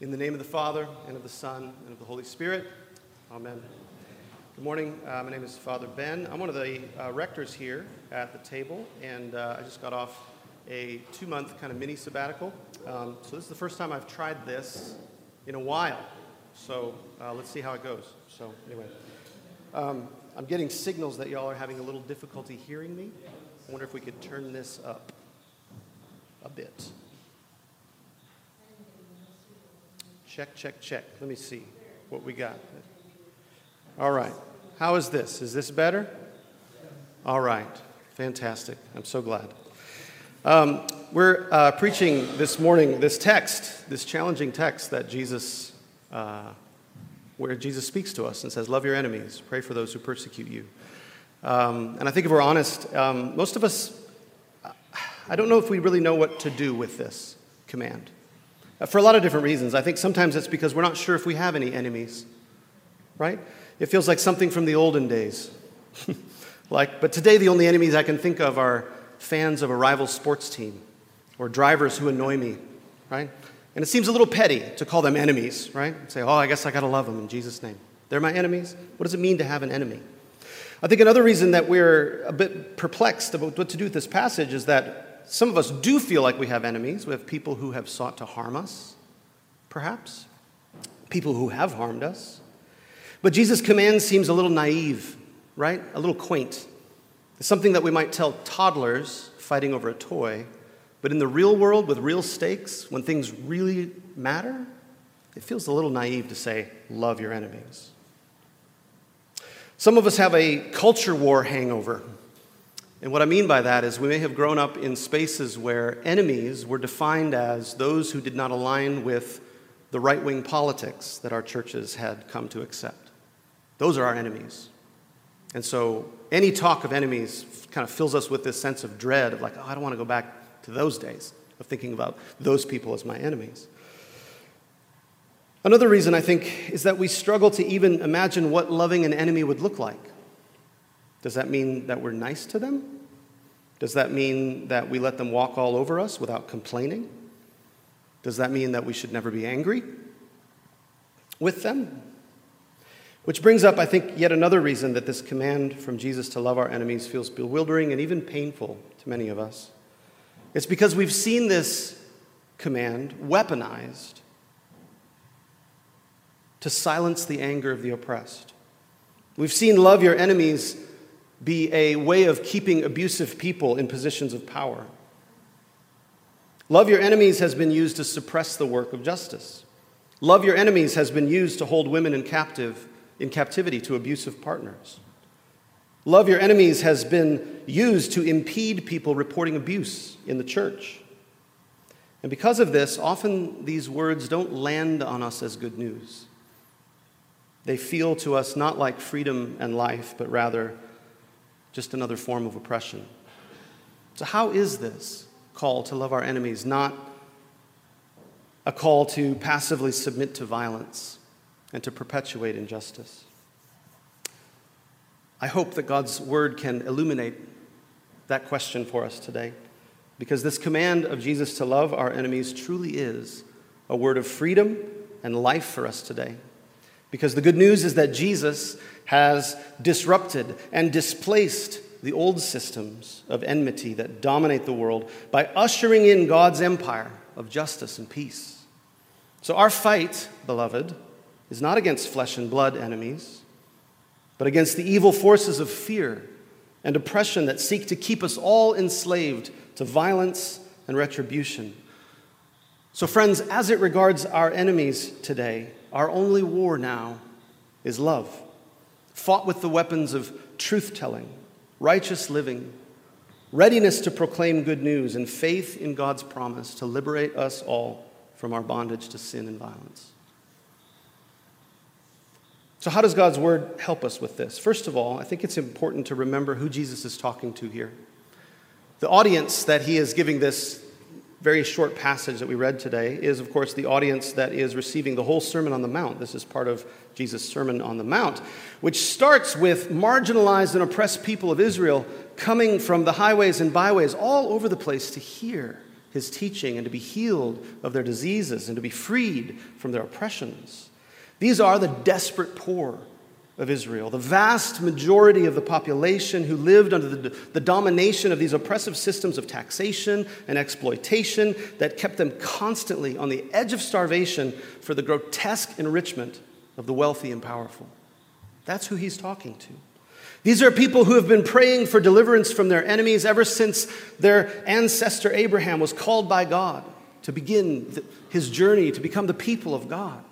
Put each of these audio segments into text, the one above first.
In the name of the Father, and of the Son, and of the Holy Spirit. Amen. Good morning. Uh, my name is Father Ben. I'm one of the uh, rectors here at the table, and uh, I just got off a two month kind of mini sabbatical. Um, so, this is the first time I've tried this in a while. So, uh, let's see how it goes. So, anyway, um, I'm getting signals that y'all are having a little difficulty hearing me. I wonder if we could turn this up a bit. Check, check, check. Let me see what we got. All right. How is this? Is this better? All right. Fantastic. I'm so glad. Um, we're uh, preaching this morning this text, this challenging text that Jesus, uh, where Jesus speaks to us and says, Love your enemies, pray for those who persecute you. Um, and I think if we're honest, um, most of us, I don't know if we really know what to do with this command. For a lot of different reasons. I think sometimes it's because we're not sure if we have any enemies, right? It feels like something from the olden days. like, but today the only enemies I can think of are fans of a rival sports team or drivers who annoy me, right? And it seems a little petty to call them enemies, right? Say, oh, I guess I got to love them in Jesus' name. They're my enemies. What does it mean to have an enemy? I think another reason that we're a bit perplexed about what to do with this passage is that some of us do feel like we have enemies. We have people who have sought to harm us, perhaps, people who have harmed us. But Jesus' command seems a little naive, right? A little quaint. It's something that we might tell toddlers fighting over a toy. But in the real world, with real stakes, when things really matter, it feels a little naive to say, love your enemies. Some of us have a culture war hangover. And what I mean by that is we may have grown up in spaces where enemies were defined as those who did not align with the right wing politics that our churches had come to accept. Those are our enemies. And so any talk of enemies kind of fills us with this sense of dread of like, oh, I don't want to go back to those days of thinking about those people as my enemies. Another reason I think is that we struggle to even imagine what loving an enemy would look like. Does that mean that we're nice to them? Does that mean that we let them walk all over us without complaining? Does that mean that we should never be angry with them? Which brings up, I think, yet another reason that this command from Jesus to love our enemies feels bewildering and even painful to many of us. It's because we've seen this command weaponized to silence the anger of the oppressed. We've seen love your enemies be a way of keeping abusive people in positions of power. Love your enemies has been used to suppress the work of justice. Love your enemies has been used to hold women in captive in captivity to abusive partners. Love your enemies has been used to impede people reporting abuse in the church. And because of this, often these words don't land on us as good news. They feel to us not like freedom and life, but rather just another form of oppression. So, how is this call to love our enemies not a call to passively submit to violence and to perpetuate injustice? I hope that God's word can illuminate that question for us today because this command of Jesus to love our enemies truly is a word of freedom and life for us today. Because the good news is that Jesus has disrupted and displaced the old systems of enmity that dominate the world by ushering in God's empire of justice and peace. So, our fight, beloved, is not against flesh and blood enemies, but against the evil forces of fear and oppression that seek to keep us all enslaved to violence and retribution. So, friends, as it regards our enemies today, our only war now is love, fought with the weapons of truth telling, righteous living, readiness to proclaim good news, and faith in God's promise to liberate us all from our bondage to sin and violence. So, how does God's word help us with this? First of all, I think it's important to remember who Jesus is talking to here. The audience that he is giving this very short passage that we read today is, of course, the audience that is receiving the whole Sermon on the Mount. This is part of Jesus' Sermon on the Mount, which starts with marginalized and oppressed people of Israel coming from the highways and byways all over the place to hear his teaching and to be healed of their diseases and to be freed from their oppressions. These are the desperate poor of Israel, the vast majority of the population who lived under the, the, domination of these oppressive systems of taxation and exploitation that kept them constantly on the edge of starvation for the grotesque enrichment of the wealthy and powerful. That's who he's talking to. These are people who have been praying for deliverance from their enemies ever since their ancestor Abraham was called by God to begin his journey to become the people of God.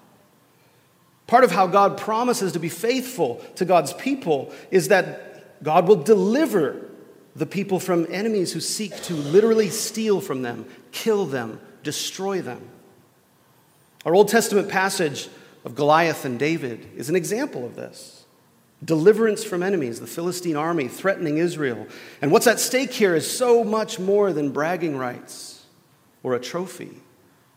Part of how God promises to be faithful to God's people is that God will deliver the people from enemies who seek to literally steal from them, kill them, destroy them. Our Old Testament passage of Goliath and David is an example of this. Deliverance from enemies, the Philistine army threatening Israel. And what's at stake here is so much more than bragging rights or a trophy.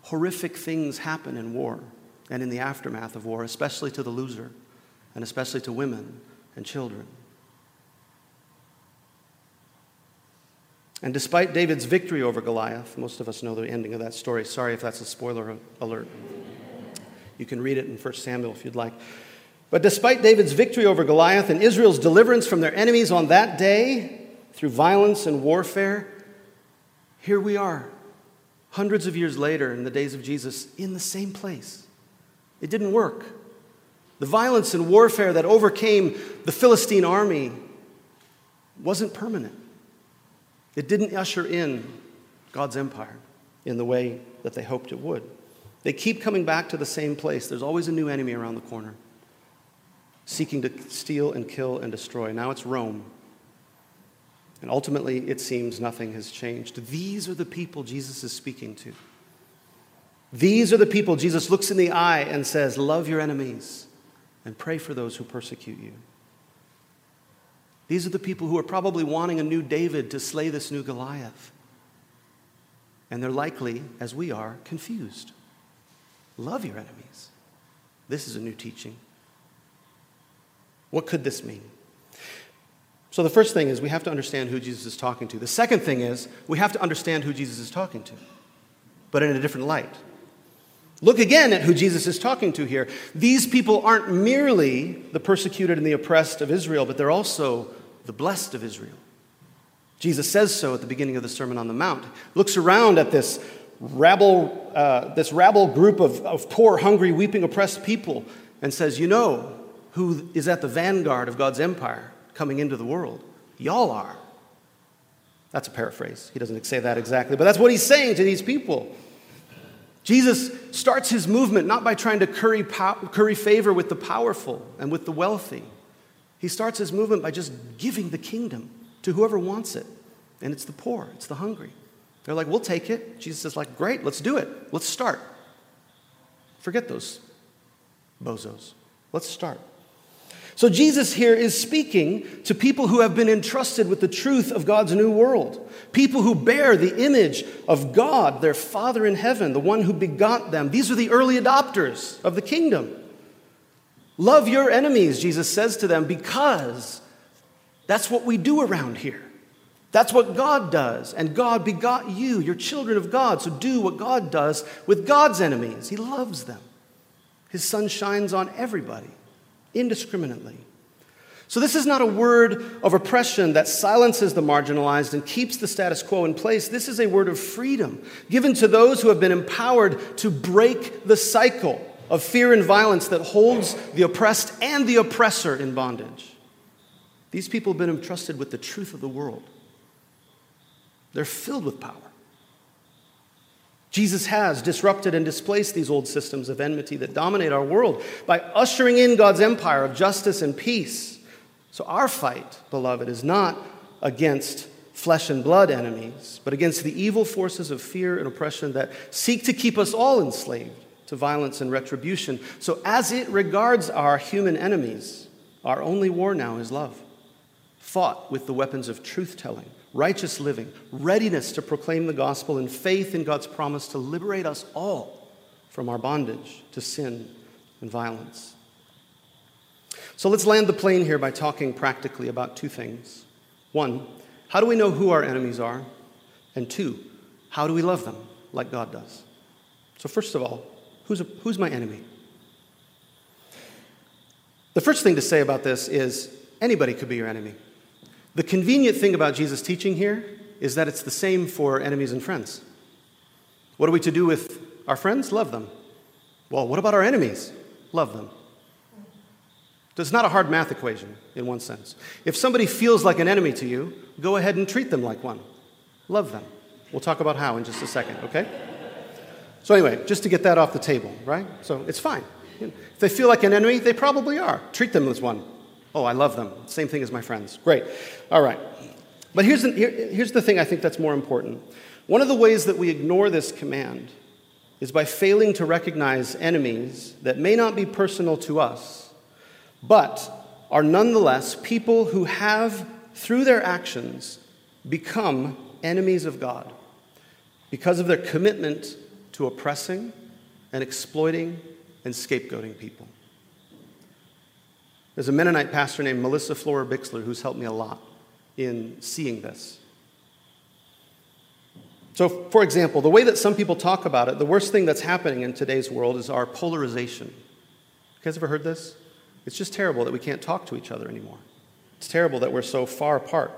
Horrific things happen in war and in the aftermath of war, especially to the loser, and especially to women and children. And despite David's victory over Goliath, most of us know the ending of that story. Sorry if that's a spoiler alert. You can read it in 1 Samuel if you'd like. But despite David's victory over Goliath and Israel's deliverance from their enemies on that day through violence and warfare, here we are, hundreds of years later in the days of Jesus, in the same place it didn't work. The violence and warfare that overcame the Philistine army wasn't permanent. It didn't usher in God's empire in the way that they hoped it would. They keep coming back to the same place. There's always a new enemy around the corner, seeking to steal and kill and destroy. Now it's Rome. And ultimately, it seems nothing has changed. These are the people Jesus is speaking to. These are the people Jesus looks in the eye and says, Love your enemies and pray for those who persecute you. These are the people who are probably wanting a new David to slay this new Goliath. And they're likely, as we are, confused. Love your enemies. This is a new teaching. What could this mean? So, the first thing is we have to understand who Jesus is talking to. The second thing is we have to understand who Jesus is talking to, but in a different light. Look again at who Jesus is talking to here. These people aren't merely the persecuted and the oppressed of Israel, but they're also the blessed of Israel. Jesus says so at the beginning of the Sermon on the Mount. Looks around at this rabble, uh, this rabble group of, of poor, hungry, weeping, oppressed people and says, You know who is at the vanguard of God's empire coming into the world? Y'all are. That's a paraphrase. He doesn't say that exactly, but that's what he's saying to these people. Jesus starts his movement not by trying to curry, curry favor with the powerful and with the wealthy. He starts his movement by just giving the kingdom to whoever wants it. And it's the poor, it's the hungry. They're like, we'll take it. Jesus is like, great, let's do it. Let's start. Forget those bozos. Let's start. So, Jesus here is speaking to people who have been entrusted with the truth of God's new world. People who bear the image of God, their Father in heaven, the one who begot them. These are the early adopters of the kingdom. Love your enemies, Jesus says to them, because that's what we do around here. That's what God does. And God begot you. You're children of God. So do what God does with God's enemies. He loves them. His sun shines on everybody indiscriminately. So, this is not a word of oppression that silences the marginalized and keeps the status quo in place. This is a word of freedom given to those who have been empowered to break the cycle of fear and violence that holds the oppressed and the oppressor in bondage. These people have been entrusted with the truth of the world, they're filled with power. Jesus has disrupted and displaced these old systems of enmity that dominate our world by ushering in God's empire of justice and peace. So, our fight, beloved, is not against flesh and blood enemies, but against the evil forces of fear and oppression that seek to keep us all enslaved to violence and retribution. So, as it regards our human enemies, our only war now is love, fought with the weapons of truth telling righteous living, readiness to proclaim the gospel, and faith in God's promise to liberate us all from our bondage to sin and violence. So let's land the plane here by talking practically about two things. One, how do we know who our enemies are? And two, how do we love them like God does? So, first of all, who's, a, who's my enemy? The first thing to say about this is anybody could be your enemy. The convenient thing about Jesus' teaching here is that it's the same for enemies and friends. What are we to do with our friends? Love them. Well, what about our enemies? Love them. It's not a hard math equation in one sense. If somebody feels like an enemy to you, go ahead and treat them like one. Love them. We'll talk about how in just a second, okay? So, anyway, just to get that off the table, right? So, it's fine. If they feel like an enemy, they probably are. Treat them as one. Oh, I love them. Same thing as my friends. Great. All right. But here's the, here, here's the thing I think that's more important. One of the ways that we ignore this command is by failing to recognize enemies that may not be personal to us, but are nonetheless people who have, through their actions, become enemies of God because of their commitment to oppressing and exploiting and scapegoating people. There's a Mennonite pastor named Melissa Florer-Bixler who's helped me a lot in seeing this. So, for example, the way that some people talk about it, the worst thing that's happening in today's world is our polarization. You guys ever heard this? It's just terrible that we can't talk to each other anymore. It's terrible that we're so far apart.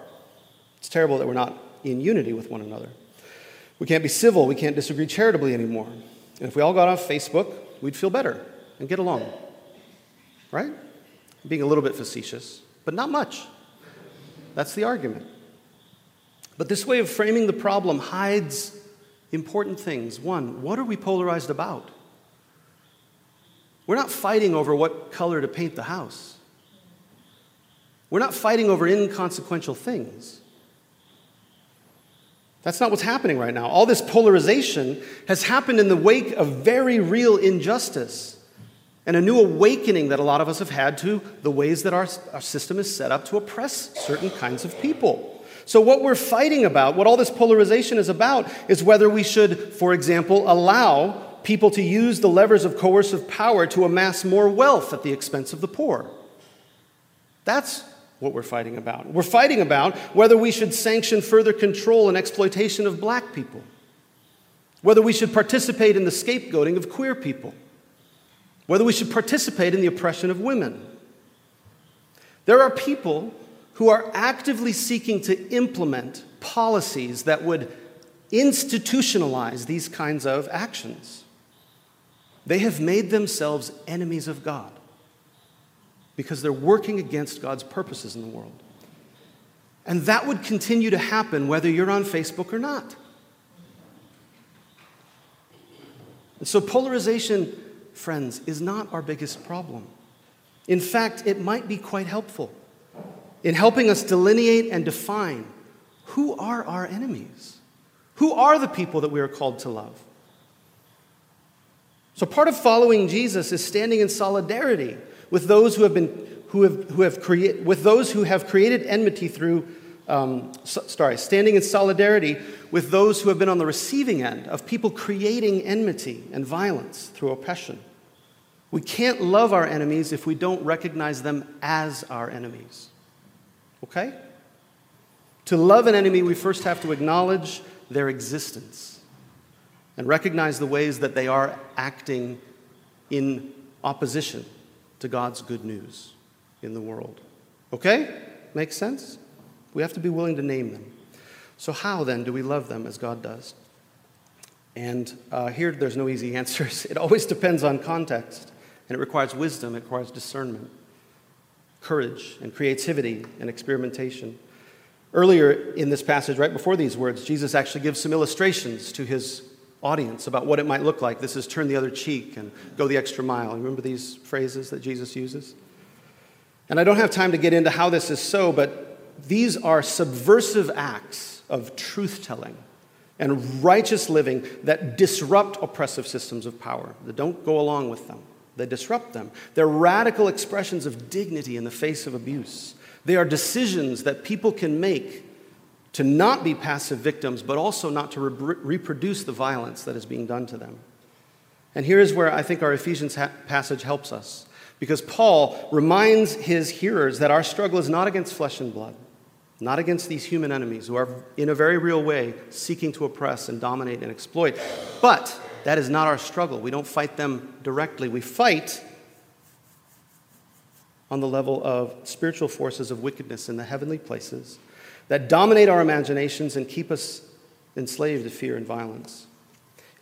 It's terrible that we're not in unity with one another. We can't be civil. We can't disagree charitably anymore. And if we all got off Facebook, we'd feel better and get along. Right? Being a little bit facetious, but not much. That's the argument. But this way of framing the problem hides important things. One, what are we polarized about? We're not fighting over what color to paint the house. We're not fighting over inconsequential things. That's not what's happening right now. All this polarization has happened in the wake of very real injustice and a new awakening that a lot of us have had to the ways that our, our system is set up to oppress certain kinds of people. So, what we're fighting about, what all this polarization is about, is whether we should, for example, allow people to use the levers of coercive power to amass more wealth at the expense of the poor. That's what we're fighting about. We're fighting about whether we should sanction further control and exploitation of black people, whether we should participate in the scapegoating of queer people, whether we should participate in the oppression of women. There are people who are actively seeking to implement policies that would institutionalize these kinds of actions. They have made themselves enemies of God because they're working against God's purposes in the world. And that would continue to happen whether you're on Facebook or not. And so, polarization, friends, is not our biggest problem. In fact, it might be quite helpful in helping us delineate and define who are our enemies? Who are the people that we are called to love? So, part of following Jesus is standing in solidarity with those who have been who have, who have create, with those who have created enmity through um, so, sorry standing in solidarity with those who have been on the receiving end of people creating enmity and violence through oppression we can't love our enemies if we don't recognize them as our enemies Okay? To love an enemy, we first have to acknowledge their existence and recognize the ways that they are acting in opposition to God's good news in the world. Okay? Makes sense? We have to be willing to name them. So, how then do we love them as God does? And uh, here, there's no easy answers. It always depends on context, and it requires wisdom, it requires discernment courage and creativity and experimentation. Earlier in this passage, right before these words, Jesus actually gives some illustrations to his audience about what it might look like. This is turn the other cheek and go the extra mile. Remember these phrases that Jesus uses? And I don't have time to get into how this is so, but these are subversive acts of truth telling and righteous living that disrupt oppressive systems of power, that don't go along with them. They disrupt them. They're radical expressions of dignity in the face of abuse. They are decisions that people can make to not be passive victims, but also not to re- reproduce the violence that is being done to them. And here is where I think our Ephesians ha- passage helps us. Because Paul reminds his hearers that our struggle is not against flesh and blood, not against these human enemies who are, in a very real way, seeking to oppress and dominate and exploit. But that is not our struggle. We don't fight them directly. We fight on the level of spiritual forces of wickedness in the heavenly places that dominate our imaginations and keep us enslaved to fear and violence.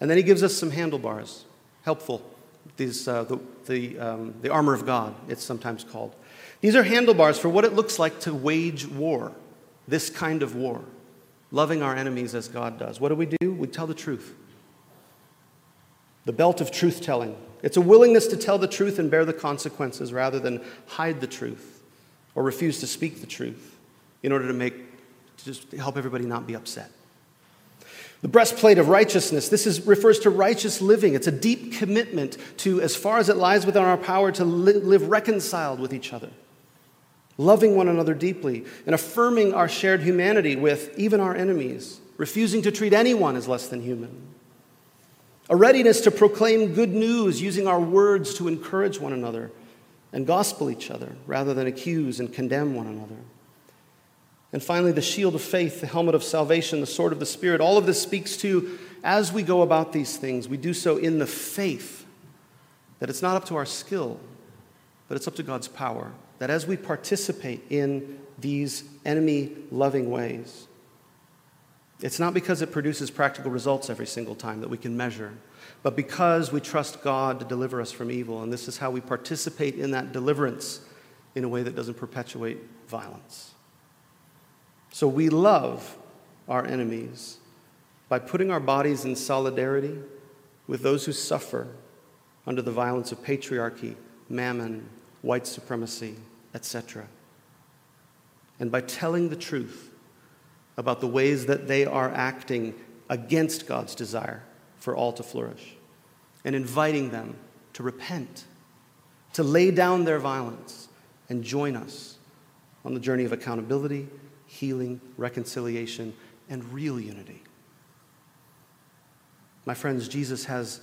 And then he gives us some handlebars, helpful. These, uh, the, the, um, the armor of God, it's sometimes called. These are handlebars for what it looks like to wage war this kind of war, loving our enemies as God does. What do we do? We tell the truth. The belt of truth telling. It's a willingness to tell the truth and bear the consequences rather than hide the truth or refuse to speak the truth in order to make to just help everybody not be upset. The breastplate of righteousness, this is, refers to righteous living. It's a deep commitment to, as far as it lies within our power, to li- live reconciled with each other loving one another deeply, and affirming our shared humanity with even our enemies, refusing to treat anyone as less than human. A readiness to proclaim good news using our words to encourage one another and gospel each other rather than accuse and condemn one another. And finally, the shield of faith, the helmet of salvation, the sword of the Spirit. All of this speaks to, as we go about these things, we do so in the faith that it's not up to our skill, but it's up to God's power that as we participate in these enemy loving ways, it's not because it produces practical results every single time that we can measure, but because we trust God to deliver us from evil. And this is how we participate in that deliverance in a way that doesn't perpetuate violence. So we love our enemies by putting our bodies in solidarity with those who suffer under the violence of patriarchy, mammon, white supremacy, etc. And by telling the truth about the ways that they are acting against God's desire for all to flourish, and inviting them to repent, to lay down their violence, and join us on the journey of accountability, healing, reconciliation, and real unity. My friends, Jesus has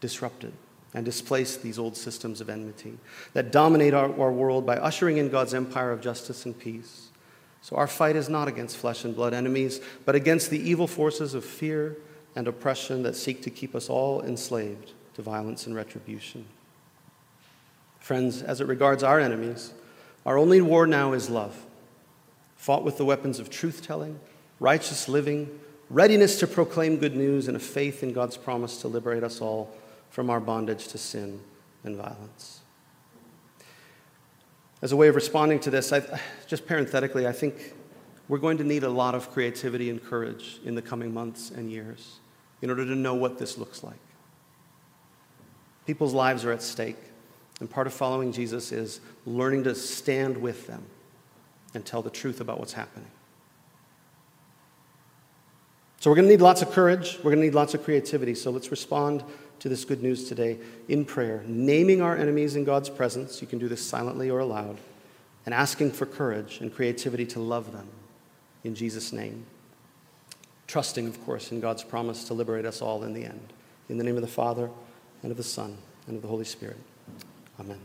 disrupted and displace these old systems of enmity that dominate our, our, world by ushering in God's empire of justice and peace. So, our fight is not against flesh and blood enemies, but against the evil forces of fear and oppression that seek to keep us all enslaved to violence and retribution. Friends, as it regards our enemies, our only war now is love, fought with the weapons of truth telling, righteous living, readiness to proclaim good news, and a faith in God's promise to liberate us all from our bondage to sin and violence. As a way of responding to this, I, just parenthetically, I think we're going to need a lot of creativity and courage in the coming months and years in order to know what this looks like. People's lives are at stake, and part of following Jesus is learning to stand with them and tell the truth about what's happening. So, we're going to need lots of courage, we're going to need lots of creativity, so let's respond to this good news today in prayer, naming our enemies in God's presence. You can do this silently or aloud, and asking for courage and creativity to love them in Jesus' name. Trusting, of course, in God's promise to liberate us all in the end. In the name of the Father, and of the Son, and of the Holy Spirit. Amen.